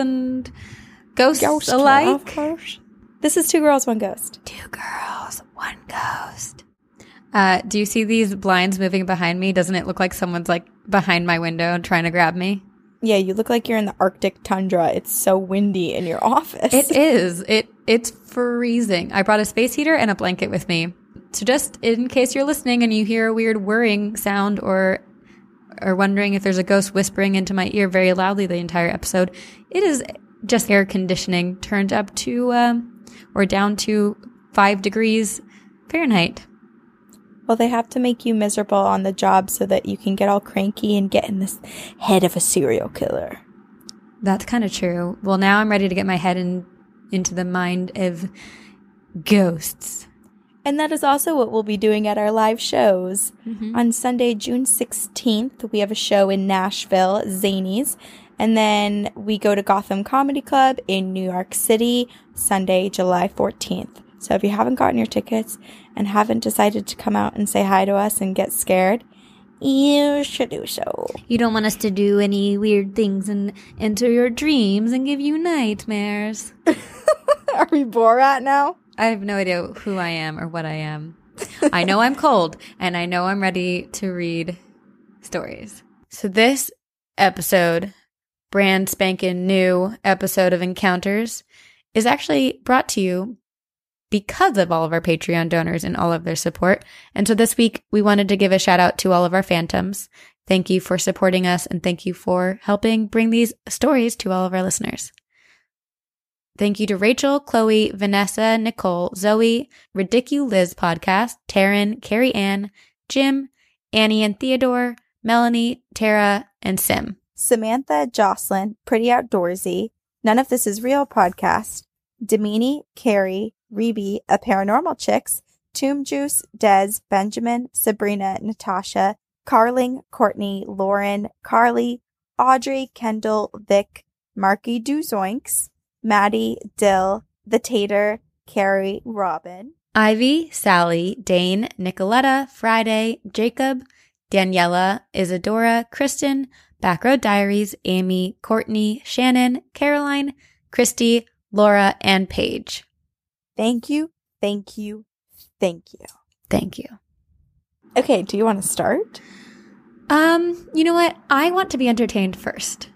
lovers and ghosts Ghost alike. lovers. This is two girls, one ghost. Two girls, one ghost. Uh, do you see these blinds moving behind me? Doesn't it look like someone's like behind my window and trying to grab me? Yeah, you look like you're in the Arctic tundra. It's so windy in your office. It is. It it's freezing. I brought a space heater and a blanket with me. So just in case you're listening and you hear a weird whirring sound or or wondering if there's a ghost whispering into my ear very loudly the entire episode, it is just air conditioning turned up to um, or down to five degrees Fahrenheit. Well, they have to make you miserable on the job so that you can get all cranky and get in this head of a serial killer. That's kind of true. Well, now I'm ready to get my head in into the mind of ghosts. And that is also what we'll be doing at our live shows. Mhm. On Sunday, June 16th, we have a show in Nashville, Zanies. And then we go to Gotham Comedy Club in New York City, Sunday, July 14th. So if you haven't gotten your tickets and haven't decided to come out and say hi to us and get scared, you should do so. You don't want us to do any weird things and enter your dreams and give you nightmares. Are we Borat now? I have no idea who I am or what I am. I know I'm cold and I know I'm ready to read stories. So this episode, brand spanking new episode of Encounters, is actually brought to you because of all of our Patreon donors and all of their support. And so this week we wanted to give a shout out to all of our phantoms. Thank you for supporting us and thank you for helping bring these stories to all of our listeners. Thank you to Rachel, Chloe, Vanessa, Nicole, Zoe, Ridicu Liz podcast, Taryn, Carrie Ann, Jim, Annie and Theodore, Melanie, Tara, and Sim. Samantha, Jocelyn, Pretty Outdoorsy, None of This Is Real podcast, Demini, Carrie, Reby, A Paranormal Chicks, Tomb Juice, Dez, Benjamin, Sabrina, Natasha, Carling, Courtney, Lauren, Carly, Audrey, Kendall, Vic, Marky Duzoinks, Maddie, Dill, The Tater, Carrie, Robin, Ivy, Sally, Dane, Nicoletta, Friday, Jacob, Daniela, Isadora, Kristen, Backroad Diaries, Amy, Courtney, Shannon, Caroline, Christy, Laura, and Paige. Thank you, thank you, thank you. Thank you. Okay, do you want to start? Um, you know what? I want to be entertained first.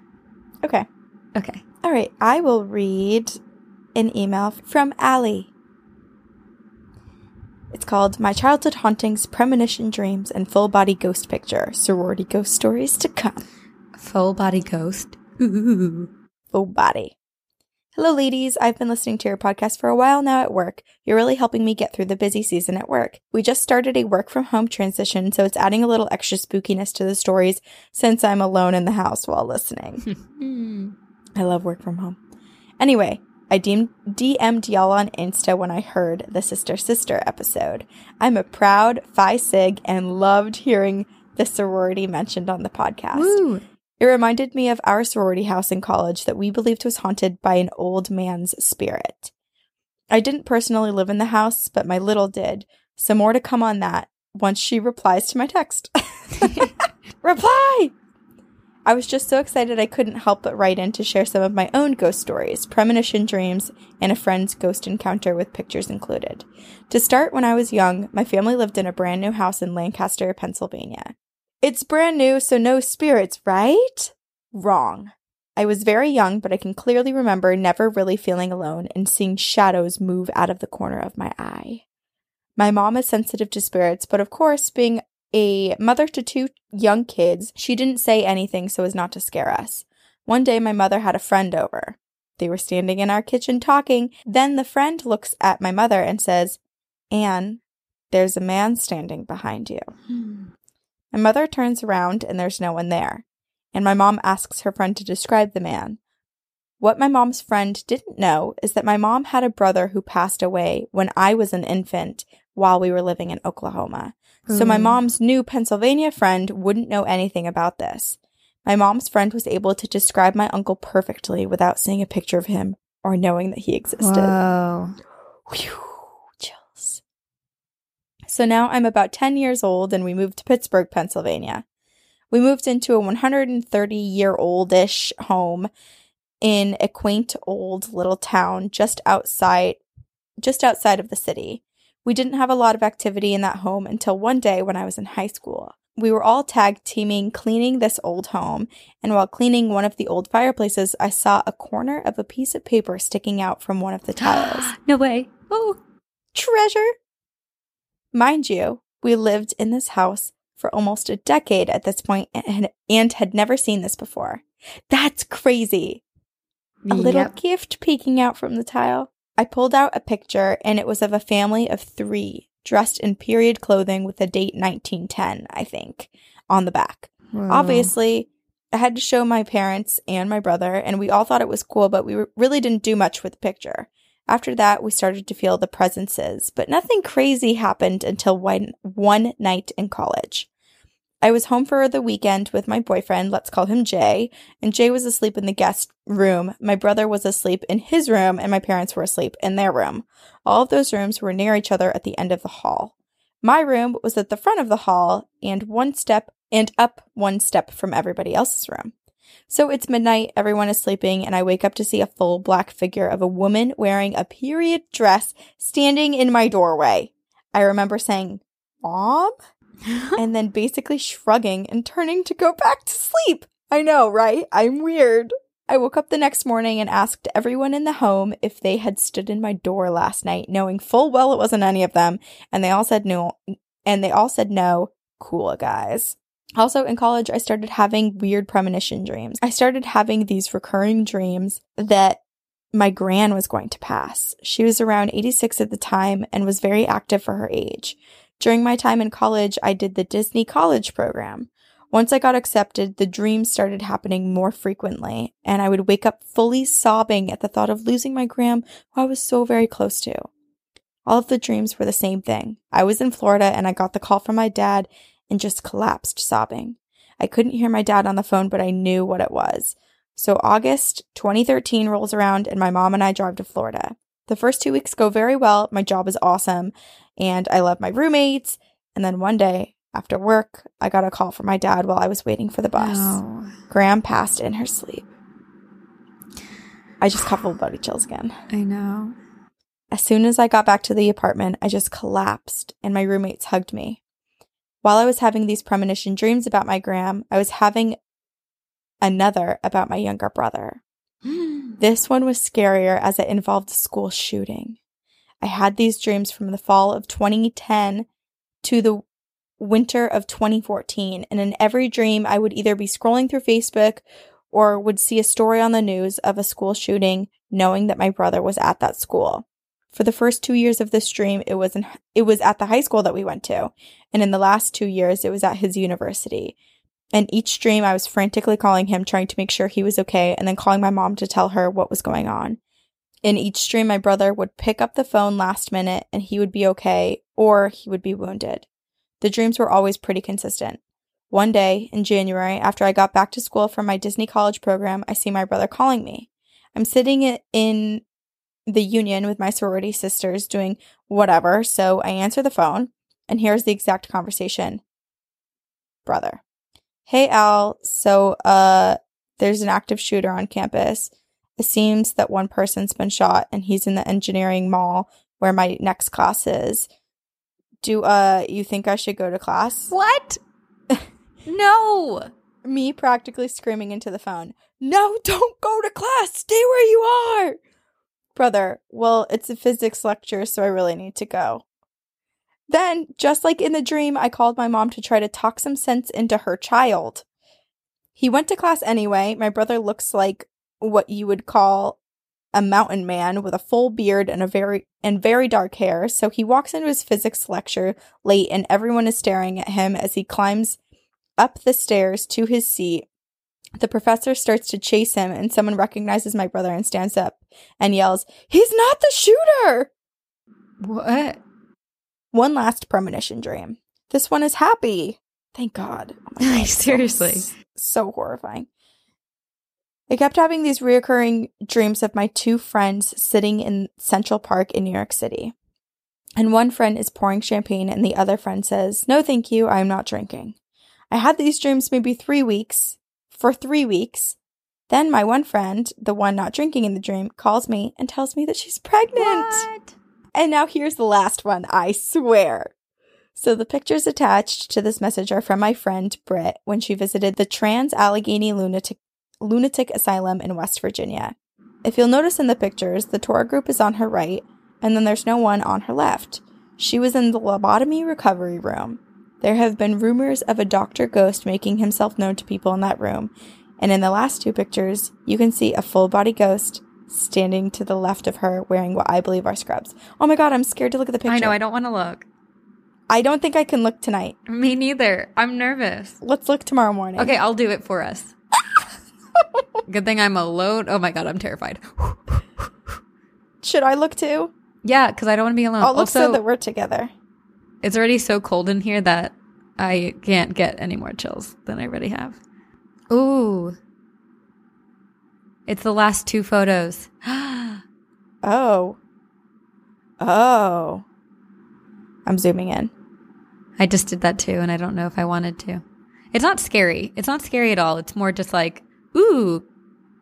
Okay. Okay. All right, I will read an email from Allie. It's called My Childhood Hauntings, Premonition Dreams, and Full Body Ghost Picture Sorority Ghost Stories to Come. Full body ghost. Ooh. Full Body. Hello, ladies. I've been listening to your podcast for a while now at work. You're really helping me get through the busy season at work. We just started a work from home transition, so it's adding a little extra spookiness to the stories since I'm alone in the house while listening. I love work from home. Anyway, I DM'd y'all on Insta when I heard the Sister Sister episode. I'm a proud Phi Sig and loved hearing the sorority mentioned on the podcast. Woo. It reminded me of our sorority house in college that we believed was haunted by an old man's spirit. I didn't personally live in the house, but my little did. So more to come on that once she replies to my text. Reply! I was just so excited I couldn't help but write in to share some of my own ghost stories, premonition dreams, and a friend's ghost encounter with pictures included. To start, when I was young, my family lived in a brand new house in Lancaster, Pennsylvania. It's brand new, so no spirits, right? Wrong. I was very young, but I can clearly remember never really feeling alone and seeing shadows move out of the corner of my eye. My mom is sensitive to spirits, but of course, being a mother to two young kids, she didn't say anything so as not to scare us. One day, my mother had a friend over. They were standing in our kitchen talking. Then the friend looks at my mother and says, Anne, there's a man standing behind you. Hmm. My mother turns around and there's no one there. And my mom asks her friend to describe the man. What my mom's friend didn't know is that my mom had a brother who passed away when I was an infant while we were living in Oklahoma. So my hmm. mom's new Pennsylvania friend wouldn't know anything about this. My mom's friend was able to describe my uncle perfectly without seeing a picture of him or knowing that he existed. Whew, chills. So now I'm about 10 years old and we moved to Pittsburgh, Pennsylvania. We moved into a 130 year oldish home in a quaint old little town just outside just outside of the city. We didn't have a lot of activity in that home until one day when I was in high school. We were all tag teaming cleaning this old home, and while cleaning one of the old fireplaces, I saw a corner of a piece of paper sticking out from one of the tiles. no way. Oh, treasure! Mind you, we lived in this house for almost a decade at this point and, and had never seen this before. That's crazy. A little Yep. gift peeking out from the tile. I pulled out a picture and it was of a family of three dressed in period clothing with a date 1910, I think, on the back. Whoa. Obviously, I had to show my parents and my brother, and we all thought it was cool, but we really didn't do much with the picture. After that, we started to feel the presences, but nothing crazy happened until one, one night in college. I was home for the weekend with my boyfriend, let's call him Jay, and Jay was asleep in the guest room. My brother was asleep in his room, and my parents were asleep in their room. All of those rooms were near each other at the end of the hall. My room was at the front of the hall and one step and up one step from everybody else's room. So it's midnight, everyone is sleeping, and I wake up to see a full black figure of a woman wearing a period dress standing in my doorway. I remember saying, Mom? and then basically shrugging and turning to go back to sleep. I know, right? I'm weird. I woke up the next morning and asked everyone in the home if they had stood in my door last night, knowing full well it wasn't any of them, and they all said no, and they all said no. Cool, guys. Also, in college, I started having weird premonition dreams. I started having these recurring dreams that my gran was going to pass. She was around 86 at the time and was very active for her age. During my time in college, I did the Disney College program. Once I got accepted, the dreams started happening more frequently, and I would wake up fully sobbing at the thought of losing my gram who I was so very close to. All of the dreams were the same thing. I was in Florida and I got the call from my dad and just collapsed sobbing. I couldn't hear my dad on the phone, but I knew what it was. So August 2013 rolls around and my mom and I drive to Florida. The first two weeks go very well. My job is awesome and I love my roommates. And then one day after work, I got a call from my dad while I was waiting for the bus. No. Gram passed in her sleep. I just caught full body chills again. I know. As soon as I got back to the apartment, I just collapsed and my roommates hugged me. While I was having these premonition dreams about my gram, I was having another about my younger brother. This one was scarier as it involved a school shooting. I had these dreams from the fall of 2010 to the winter of 2014, and in every dream, I would either be scrolling through Facebook or would see a story on the news of a school shooting, knowing that my brother was at that school. For the first two years of this dream, it was in, it was at the high school that we went to, and in the last two years, it was at his university. And each dream, I was frantically calling him, trying to make sure he was okay, and then calling my mom to tell her what was going on. In each dream, my brother would pick up the phone last minute and he would be okay, or he would be wounded. The dreams were always pretty consistent. One day in January, after I got back to school from my Disney College program, I see my brother calling me. I'm sitting in the union with my sorority sisters doing whatever, so I answer the phone, and here's the exact conversation. Brother. Hey Al, so uh there's an active shooter on campus. It seems that one person's been shot and he's in the engineering mall where my next class is. Do uh you think I should go to class? What? no. Me practically screaming into the phone. No, don't go to class. Stay where you are. Brother, well, it's a physics lecture, so I really need to go. Then, just like in the dream, I called my mom to try to talk some sense into her child. He went to class anyway. My brother looks like what you would call a mountain man with a full beard and a very and very dark hair. So he walks into his physics lecture late and everyone is staring at him as he climbs up the stairs to his seat. The professor starts to chase him and someone recognizes my brother and stands up and yells, "He's not the shooter!" What? One last premonition dream. This one is happy. Thank God. Oh God, so- Seriously. so horrifying. I kept having these reoccurring dreams of my two friends sitting in Central Park in New York City. And one friend is pouring champagne, and the other friend says, No, thank you, I am not drinking. I had these dreams maybe three weeks, for three weeks. Then my one friend, the one not drinking in the dream, calls me and tells me that she's pregnant. What? And now here's the last one, I swear. So the pictures attached to this message are from my friend Britt when she visited the Trans Allegheny Lunatic Lunatic Asylum in West Virginia. If you'll notice in the pictures, the tour group is on her right, and then there's no one on her left. She was in the lobotomy recovery room. There have been rumors of a doctor ghost making himself known to people in that room, and in the last two pictures, you can see a full body ghost standing to the left of her wearing what I believe are scrubs. Oh my god, I'm scared to look at the picture. I know. I don't want to look. I don't think I can look tonight. Me neither. I'm nervous. Let's look tomorrow morning. Okay, I'll do it for us. Good thing I'm alone. Oh my god, I'm terrified. Should I look too? Yeah, because I don't want to be alone. I'll look also, so that we're together. it's already so cold in here that I can't get any more chills than I already have. Ooh. It's the last two photos. Oh. Oh. I'm zooming in. I just did that too, and I don't know if I wanted to. It's not scary. It's not scary at all. It's more just like, ooh,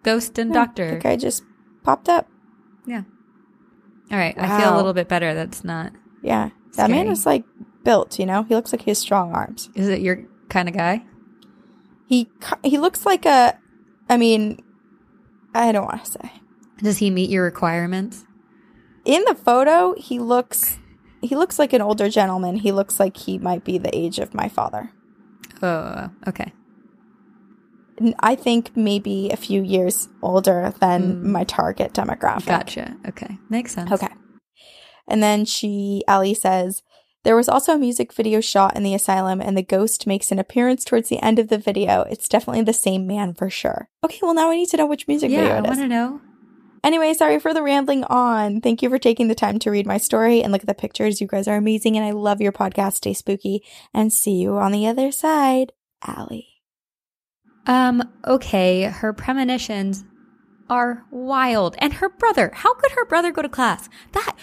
ghost and doctor. think I just popped up. Yeah. All right. I feel a little bit better. That's not. Yeah. That man is like built, you know? He looks like he has strong arms. Is it your kind of guy? He he looks like a I mean, I don't want to say. Does he meet your requirements? In the photo, he looks he looks like an older gentleman. He looks like he might be the age of my father. Oh, okay. I think maybe a few years older than Mm. my target demographic. Gotcha. Okay. Makes sense. Okay. And then she, Ellie says, there was also a music video shot in the asylum, and the ghost makes an appearance towards the end of the video. It's definitely the same man for sure. Okay, well, now I need to know which music Yeah, video I it is. want to know. Anyway, sorry for the rambling on. Thank you for taking the time to read my story and look at the pictures. You guys are amazing, and I love your podcast. Stay spooky, and see you on the other side. Allie. Um, okay, her premonitions are wild. And her brother, how could her brother go to class? That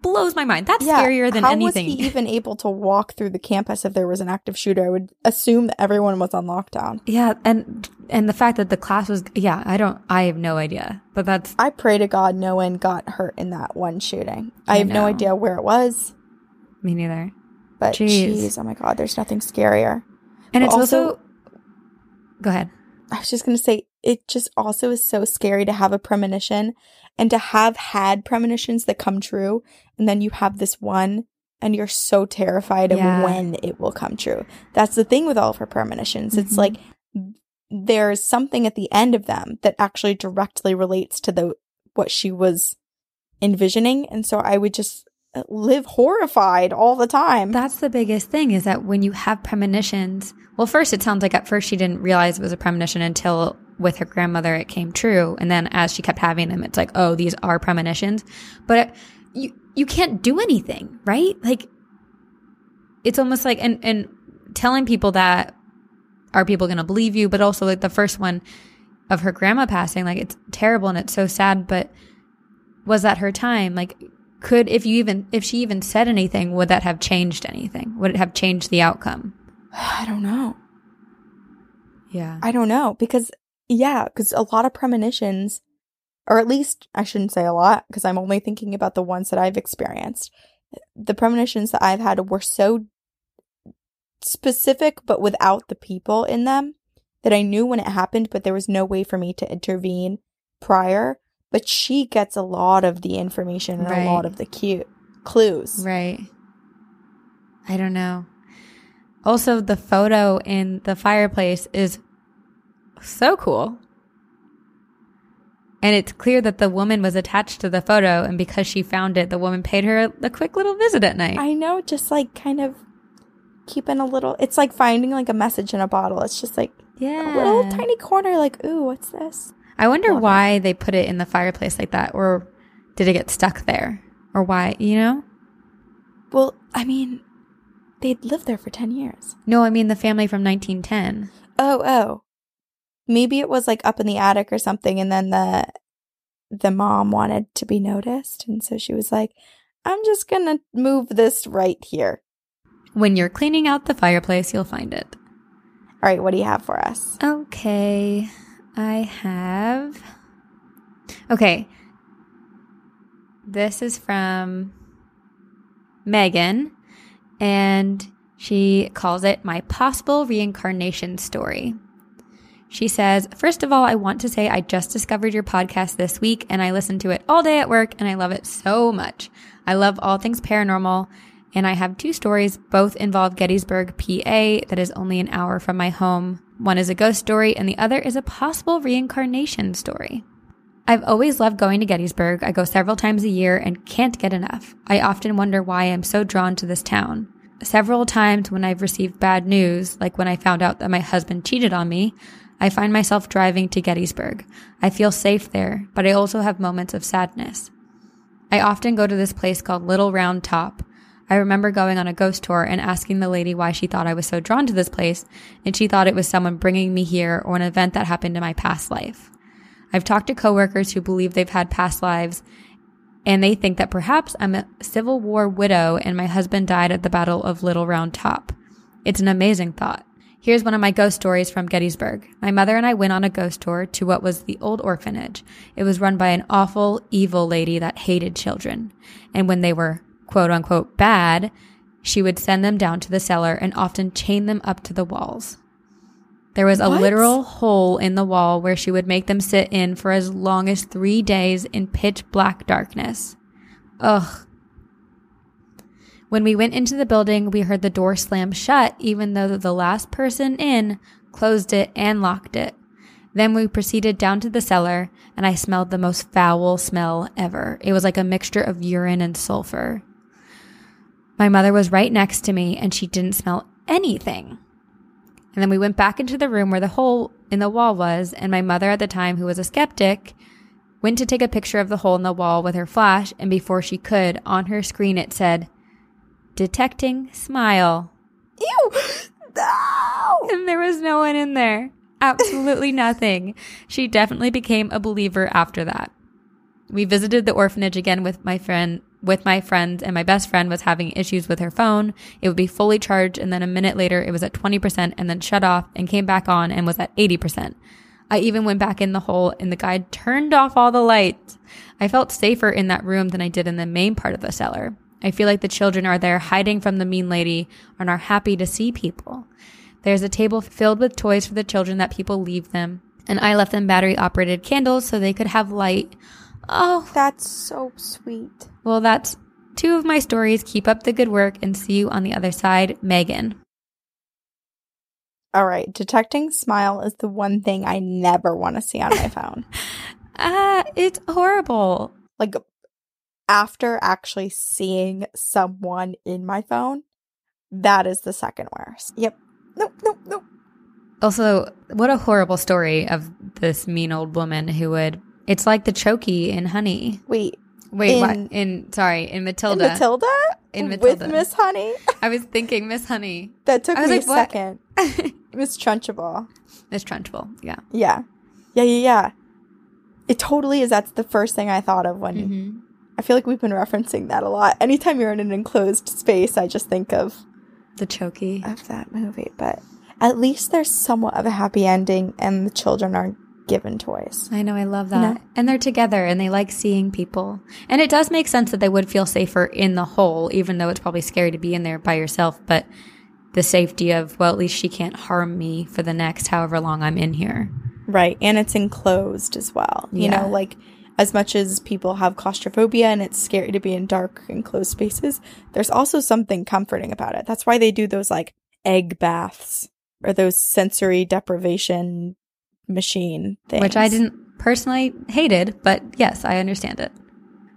blows my mind. That's scarier than how anything. was he even able to walk through the campus if there was an active shooter? I would assume that everyone was on lockdown. yeah, and and the fact that the class was yeah, I don't I have no idea. But that's I pray to God no one got hurt in that one shooting. I, I have no idea where it was, me neither. but Jeez. jeez, oh my God, there's nothing scarier. And But it's also, also- Go ahead. I was just going to say, it just also is so scary to have a premonition and to have had premonitions that come true. And then you have this one and you're so terrified of Yeah. when it will come true. That's the thing with all of her premonitions. It's Mhm. like there's something at the end of them that actually directly relates to the what she was envisioning. And so I would just live horrified all the time. That's the biggest thing is that when you have premonitions, well, first it sounds like at first she didn't realize it was a premonition until with her grandmother it came true, and then as she kept having them, it's like, oh, these are premonitions. But you you can't do anything, right? Like it's almost like and and telling people that are people going to believe you, but also like the first one of her grandma passing, like it's terrible and it's so sad, but was that her time? Like could if you even if she even said anything would that have changed anything would it have changed the outcome I don't know. yeah I don't know because yeah, because a lot of premonitions, or at least I shouldn't say a lot because I'm only thinking about the ones that I've experienced. The premonitions that I've had were so specific, but without the people in them that I knew when it happened, but there was no way for me to intervene prior. But she gets a lot of the information and Right. a lot of the cue clues. right i don't know also the photo in the fireplace is so cool and it's clear that the woman was attached to the photo and because she found it the woman paid her a, quick little visit at night I know, just like kind of keeping a little. It's like finding like a message in a bottle. It's just like yeah a little tiny corner, like, ooh, what's this? I wonder it. why they put it in the fireplace like that, or did it get stuck there, or why? You know? Well, I mean, they'd lived there for 10 years. No, I mean the family from 1910. Oh, oh. Maybe it was like up in the attic or something, and then the the mom wanted to be noticed, and so she was like, I'm just gonna move this right here. When you're cleaning out the fireplace, you'll find it. All right, what do you have for us? Okay. I have. Okay. This is from Megan, and she calls it My Possible Reincarnation Story. She says, First of all, I want to say I just discovered your podcast this week and I listened to it all day at work and I love it so much. I love all things paranormal and I have two stories. Both involve Gettysburg, PA, that is only an hour from my home. One is a ghost story and the other is a possible reincarnation story. I've always loved going to Gettysburg. I go several times a year and can't get enough. I often wonder why I'm so drawn to this town. Several times when I've received bad news, like when I found out that my husband cheated on me, I find myself driving to Gettysburg. I feel safe there, but I also have moments of sadness. I often go to this place called Little Round Top. I remember going on a ghost tour and asking the lady why she thought I was so drawn to this place, and she thought it was someone bringing me here or an event that happened in my past life. I've talked to coworkers who believe they've had past lives, and they think that perhaps I'm a Civil War widow and my husband died at the Battle of Little Round Top. It's an amazing thought. Here's one of my ghost stories from Gettysburg. My mother and I went on a ghost tour to what was the old orphanage. It was run by an awful, evil lady that hated children. And when they were quote unquote bad, she would send them down to the cellar and often chain them up to the walls. There was a What? literal hole in the wall where she would make them sit in for as long as three days in pitch black darkness. Ugh. When we went into the building, we heard the door slam shut, even though the last person in closed it and locked it. Then we proceeded down to the cellar, and I smelled the most foul smell ever. It was like a mixture of urine and sulfur. My mother was right next to me, and she didn't smell anything. And then we went back into the room where the hole in the wall was, and my mother at the time, who was a skeptic, went to take a picture of the hole in the wall with her flash, and before she could, on her screen it said, Detecting smile. Ew! No! And there was no one in there. Absolutely nothing. She definitely became a believer after that. We visited the orphanage again with my friend with my friends and my best friend was having issues with her phone. It would be fully charged and then a minute later it was at 20% and then shut off and came back on and was at 80%. I even went back in the hole and the guide turned off all the lights. I felt safer in that room than I did in the main part of the cellar. I feel like the children are there hiding from the mean lady and are happy to see people. There's a table filled with toys for the children that people leave them, and I left them battery operated candles so they could have light. Oh, That's so sweet. Well, that's two of my stories. Keep up the good work and see you on the other side, Megan. All right, detecting smile is the one thing I never want to see on my phone. Ah, it's horrible. Like after actually seeing someone in my phone, that is the second worst. Yep. Nope, nope, nope. Also, what a horrible story of this mean old woman who would. It's like the chokey in Honey. Wait, Wait, In- what? In sorry, in in Matilda. Matilda? In Matilda. With Miss Honey? I was thinking Miss Honey, That took me like, a what? second. Miss Trunchbull. Miss Trunchbull. Yeah. Yeah. Yeah, yeah, yeah. It totally is. That's the first thing I thought of when Mm-hmm. I feel like we've been referencing that a lot. Anytime you're in an enclosed space, I just think of The chokey. of that movie. But at least there's somewhat of a happy ending, and the children are given toys. I know, I love You that. know? And they're together and they like seeing people. And it does make sense that they would feel safer in the hole, even though it's probably scary to be in there by yourself. But the safety of, well, at least she can't harm me for the next however long I'm in here. Right, and it's enclosed as well. You Yeah. know, like as much as people have claustrophobia and it's scary to be in dark enclosed spaces, there's also something comforting about it. That's why they do those like egg baths or those sensory deprivation machine things. which I didn't personally hated, but yes, I understand it.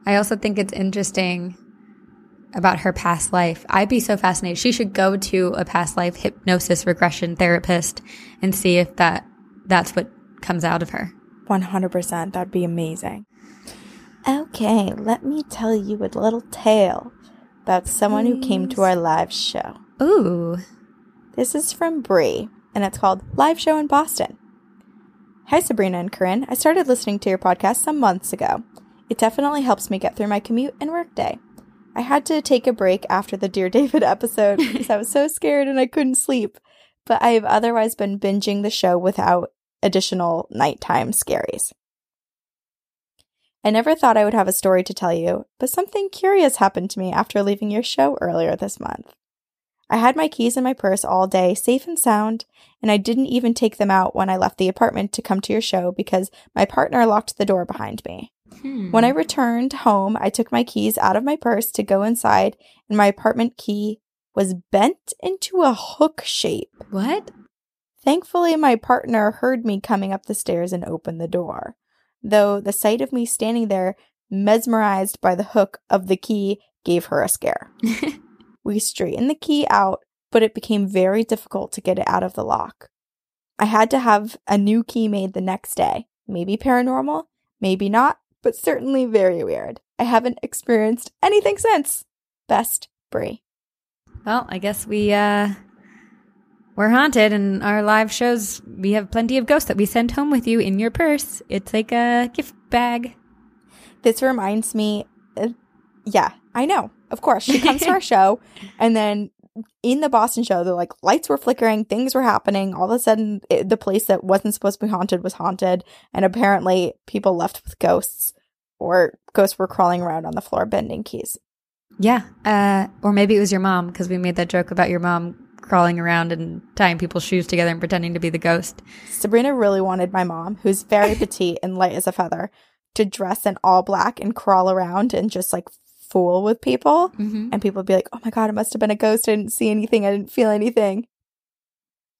I also think it's interesting about her past life. I'd be so fascinated. She should go to a past life hypnosis regression therapist and see if that that's what comes out of her. 100%. That'd be amazing. Okay, let me tell you a little tale about someone who came to our live show. Ooh. This is from Bree, and it's called Live Show in Boston. Hi, Sabrina and Corinne. I started listening to your podcast some months ago. It definitely helps me get through my commute and workday. I had to take a break after the Dear David episode because I was so scared and I couldn't sleep, but I have otherwise been binging the show without additional nighttime scaries. I never thought I would have a story to tell you, but something curious happened to me after leaving your show earlier this month. I had my keys in my purse all day, safe and sound, and I didn't even take them out when I left the apartment to come to your show because my partner locked the door behind me. Hmm. When I returned home, I took my keys out of my purse to go inside, and my apartment key was bent into a hook shape. what? Thankfully, my partner heard me coming up the stairs and opened the door. Though the sight of me standing there, mesmerized by the hook of the key, gave her a scare. we straightened the key out, but it became very difficult to get it out of the lock. I had to have a new key made the next day. Maybe paranormal, maybe not, but certainly very weird. I haven't experienced anything since. Best, Brie. Well, I guess we uh we're haunted and our live shows we have plenty of ghosts that we send home with you in your purse. It's like a gift bag. This reminds me, uh, yeah, I know. Of course, she comes to our show, and then in the Boston show, the like lights were flickering, things were happening. All of a sudden, it, the place that wasn't supposed to be haunted was haunted, and apparently, people left with ghosts, or ghosts were crawling around on the floor bending keys. Yeah. Uh or maybe it was your mom because we made that joke about your mom crawling around and tying people's shoes together and pretending to be the ghost. Sabrina really wanted my mom, who's very petite and light as a feather, to dress in all black and crawl around and just like fool with people. Mm-hmm. And people would be like, oh my God, it must have been a ghost. I didn't see anything. I didn't feel anything.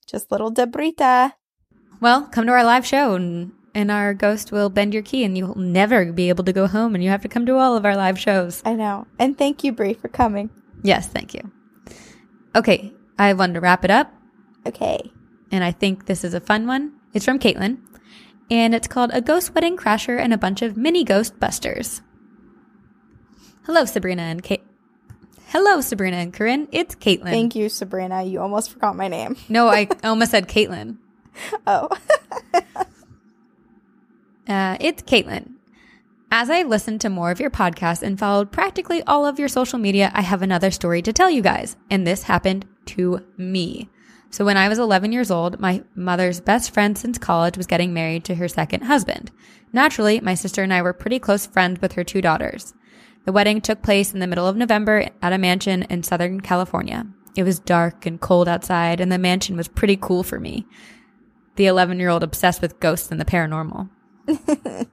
Just little Debrita. Well, come to our live show and and our ghost will bend your key and you'll never be able to go home and you have to come to all of our live shows. I know. And thank you, Brie, for coming. Yes, thank you. Okay, I one to wrap it up. Okay. and I think this is a fun one. It's from Caitlin, and it's called A Ghost Wedding Crasher and a Bunch of Mini Ghost Busters. Hello, Sabrina and Kate. Hello, Sabrina and Corinne. It's Caitlin. Thank you, Sabrina. You almost forgot my name. no, I almost said Caitlin. Oh. Uh, it's Caitlin. As I listened to more of your podcast and followed practically all of your social media, I have another story to tell you guys. And this happened to me. So when I was 11 years old, my mother's best friend since college was getting married to her second husband. Naturally, my sister and I were pretty close friends with her two daughters. The wedding took place in the middle of November at a mansion in Southern California. It was dark and cold outside, and the mansion was pretty cool for me. The 11 year old obsessed with ghosts and the paranormal.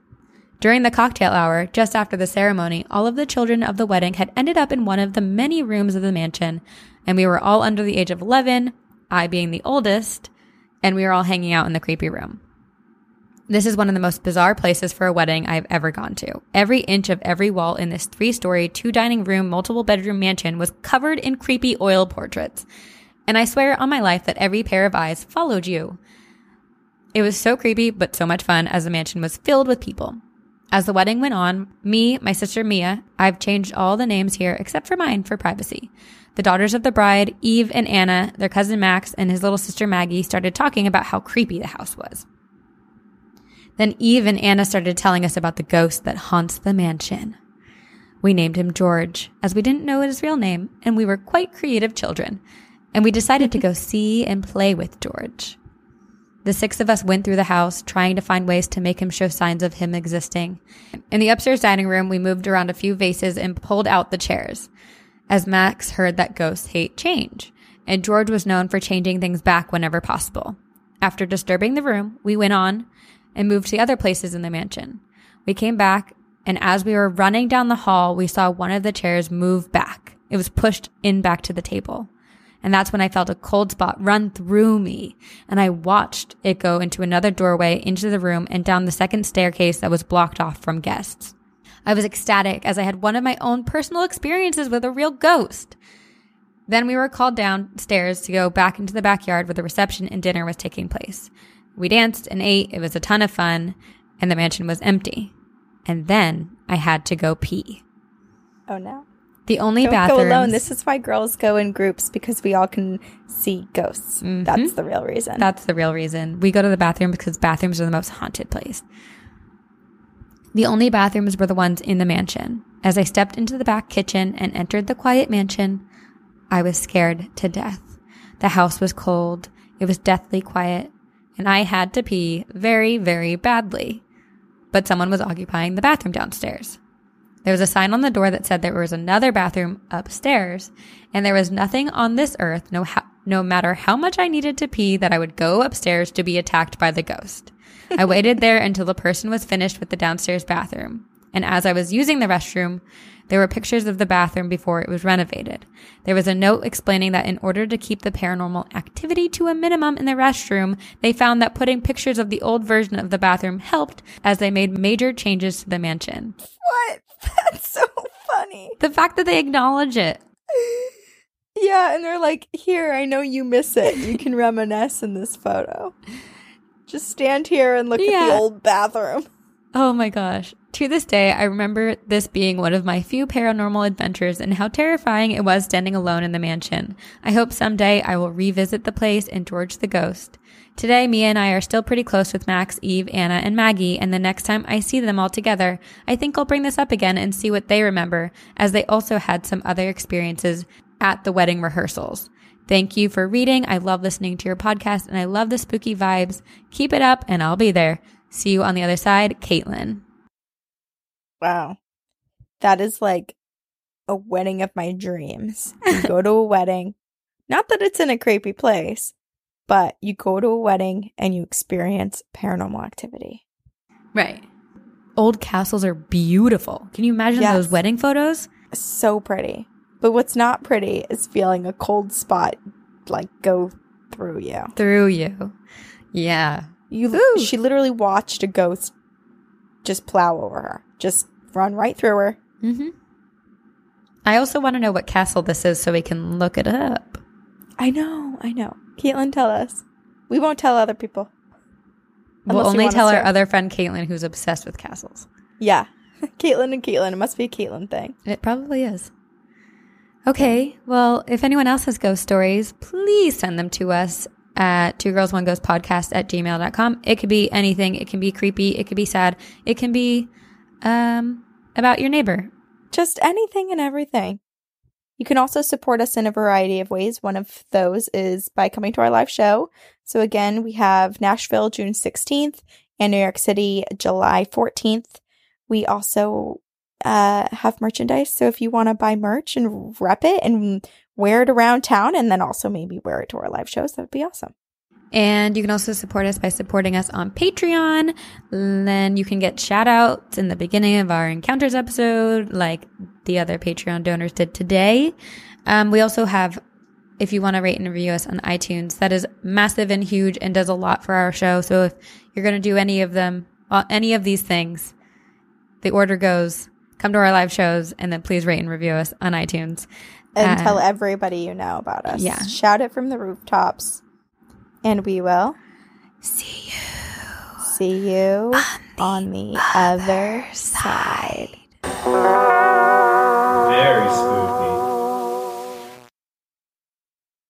During the cocktail hour, just after the ceremony, all of the children of the wedding had ended up in one of the many rooms of the mansion, and we were all under the age of 11, I being the oldest, and we were all hanging out in the creepy room. This is one of the most bizarre places for a wedding I've ever gone to. Every inch of every wall in this three story, two dining room, multiple bedroom mansion was covered in creepy oil portraits. And I swear on my life that every pair of eyes followed you. It was so creepy, but so much fun as the mansion was filled with people. As the wedding went on, me, my sister Mia, I've changed all the names here except for mine for privacy. The daughters of the bride, Eve and Anna, their cousin Max, and his little sister Maggie started talking about how creepy the house was. Then Eve and Anna started telling us about the ghost that haunts the mansion. We named him George, as we didn't know his real name, and we were quite creative children. And we decided to go see and play with George. The six of us went through the house, trying to find ways to make him show signs of him existing. In the upstairs dining room, we moved around a few vases and pulled out the chairs, as Max heard that ghosts hate change, and George was known for changing things back whenever possible. After disturbing the room, we went on and moved to other places in the mansion. We came back, and as we were running down the hall, we saw one of the chairs move back. It was pushed in back to the table. And that's when I felt a cold spot run through me. And I watched it go into another doorway into the room and down the second staircase that was blocked off from guests. I was ecstatic as I had one of my own personal experiences with a real ghost. Then we were called downstairs to go back into the backyard where the reception and dinner was taking place. We danced and ate. It was a ton of fun, and the mansion was empty. And then I had to go pee. Oh no. The only Don't bathrooms. go alone. This is why girls go in groups because we all can see ghosts. Mhm. That's the real reason. That's the real reason. We go to the bathroom because bathrooms are the most haunted place. The only bathrooms were the ones in the mansion. As I stepped into the back kitchen and entered the quiet mansion, I was scared to death. The house was cold. It was deathly quiet. And I had to pee very, very badly. But someone was occupying the bathroom downstairs. There was a sign on the door that said there was another bathroom upstairs, and there was nothing on this earth, no, ha- no matter how much I needed to pee, that I would go upstairs to be attacked by the ghost. I waited there until the person was finished with the downstairs bathroom. And as I was using the restroom, there were pictures of the bathroom before it was renovated. There was a note explaining that in order to keep the paranormal activity to a minimum in the restroom, they found that putting pictures of the old version of the bathroom helped as they made major changes to the mansion. What? That's so funny. The fact that they acknowledge it. Yeah, and they're like, here, I know you miss it. You can reminisce in this photo. Just stand here and look at the old bathroom. Oh my gosh. To this day, I remember this being one of my few paranormal adventures and how terrifying it was standing alone in the mansion. I hope someday I will revisit the place and George the ghost. Today, Mia and I are still pretty close with Max, Eve, Anna, and Maggie, and the next time I see them all together, I think I'll bring this up again and see what they remember, as they also had some other experiences at the wedding rehearsals. Thank you for reading. I love listening to your podcast and I love the spooky vibes. Keep it up and I'll be there. See you on the other side, Caitlin. Wow. That is like a wedding of my dreams. You go to a wedding. Not that it's in a creepy place, but you go to a wedding and you experience paranormal activity. Right. Old castles are beautiful. Can you imagine Yes. those wedding photos? So pretty. But what's not pretty is feeling a cold spot like go through you. Through you. Yeah. You Ooh. she literally watched a ghost just plow over her. Just run right through her. hmm I also want to know what castle this is so we can look it up. I know, I know. Caitlin, tell us. We won't tell other people. We'll only tell our other friend Caitlin who's obsessed with castles. Yeah. Caitlin and Caitlin. It must be a Caitlin thing. It probably is. Okay, well, if anyone else has ghost stories, please send them to us at two girls one ghost podcast at gmail.com. It could be anything. It can be creepy. It could be sad. It can be um, about your neighbor. Just anything and everything. You can also support us in a variety of ways. One of those is by coming to our live show. So again, we have Nashville June 16th and New York City July 14th. We also uh, have merchandise. So if you want to buy merch and rep it and wear it around town and then also maybe wear it to our live shows, that would be awesome. And you can also support us by supporting us on Patreon. Then you can get shout outs in the beginning of our encounters episode, like the other Patreon donors did today. Um, we also have, if you want to rate and review us on iTunes, that is massive and huge and does a lot for our show. So if you're going to do any of them, uh, any of these things, the order goes come to our live shows and then please rate and review us on iTunes. And Uh, tell everybody you know about us. yeah. Shout it from the rooftops. And we will See you see you on the, other side. Very spooky.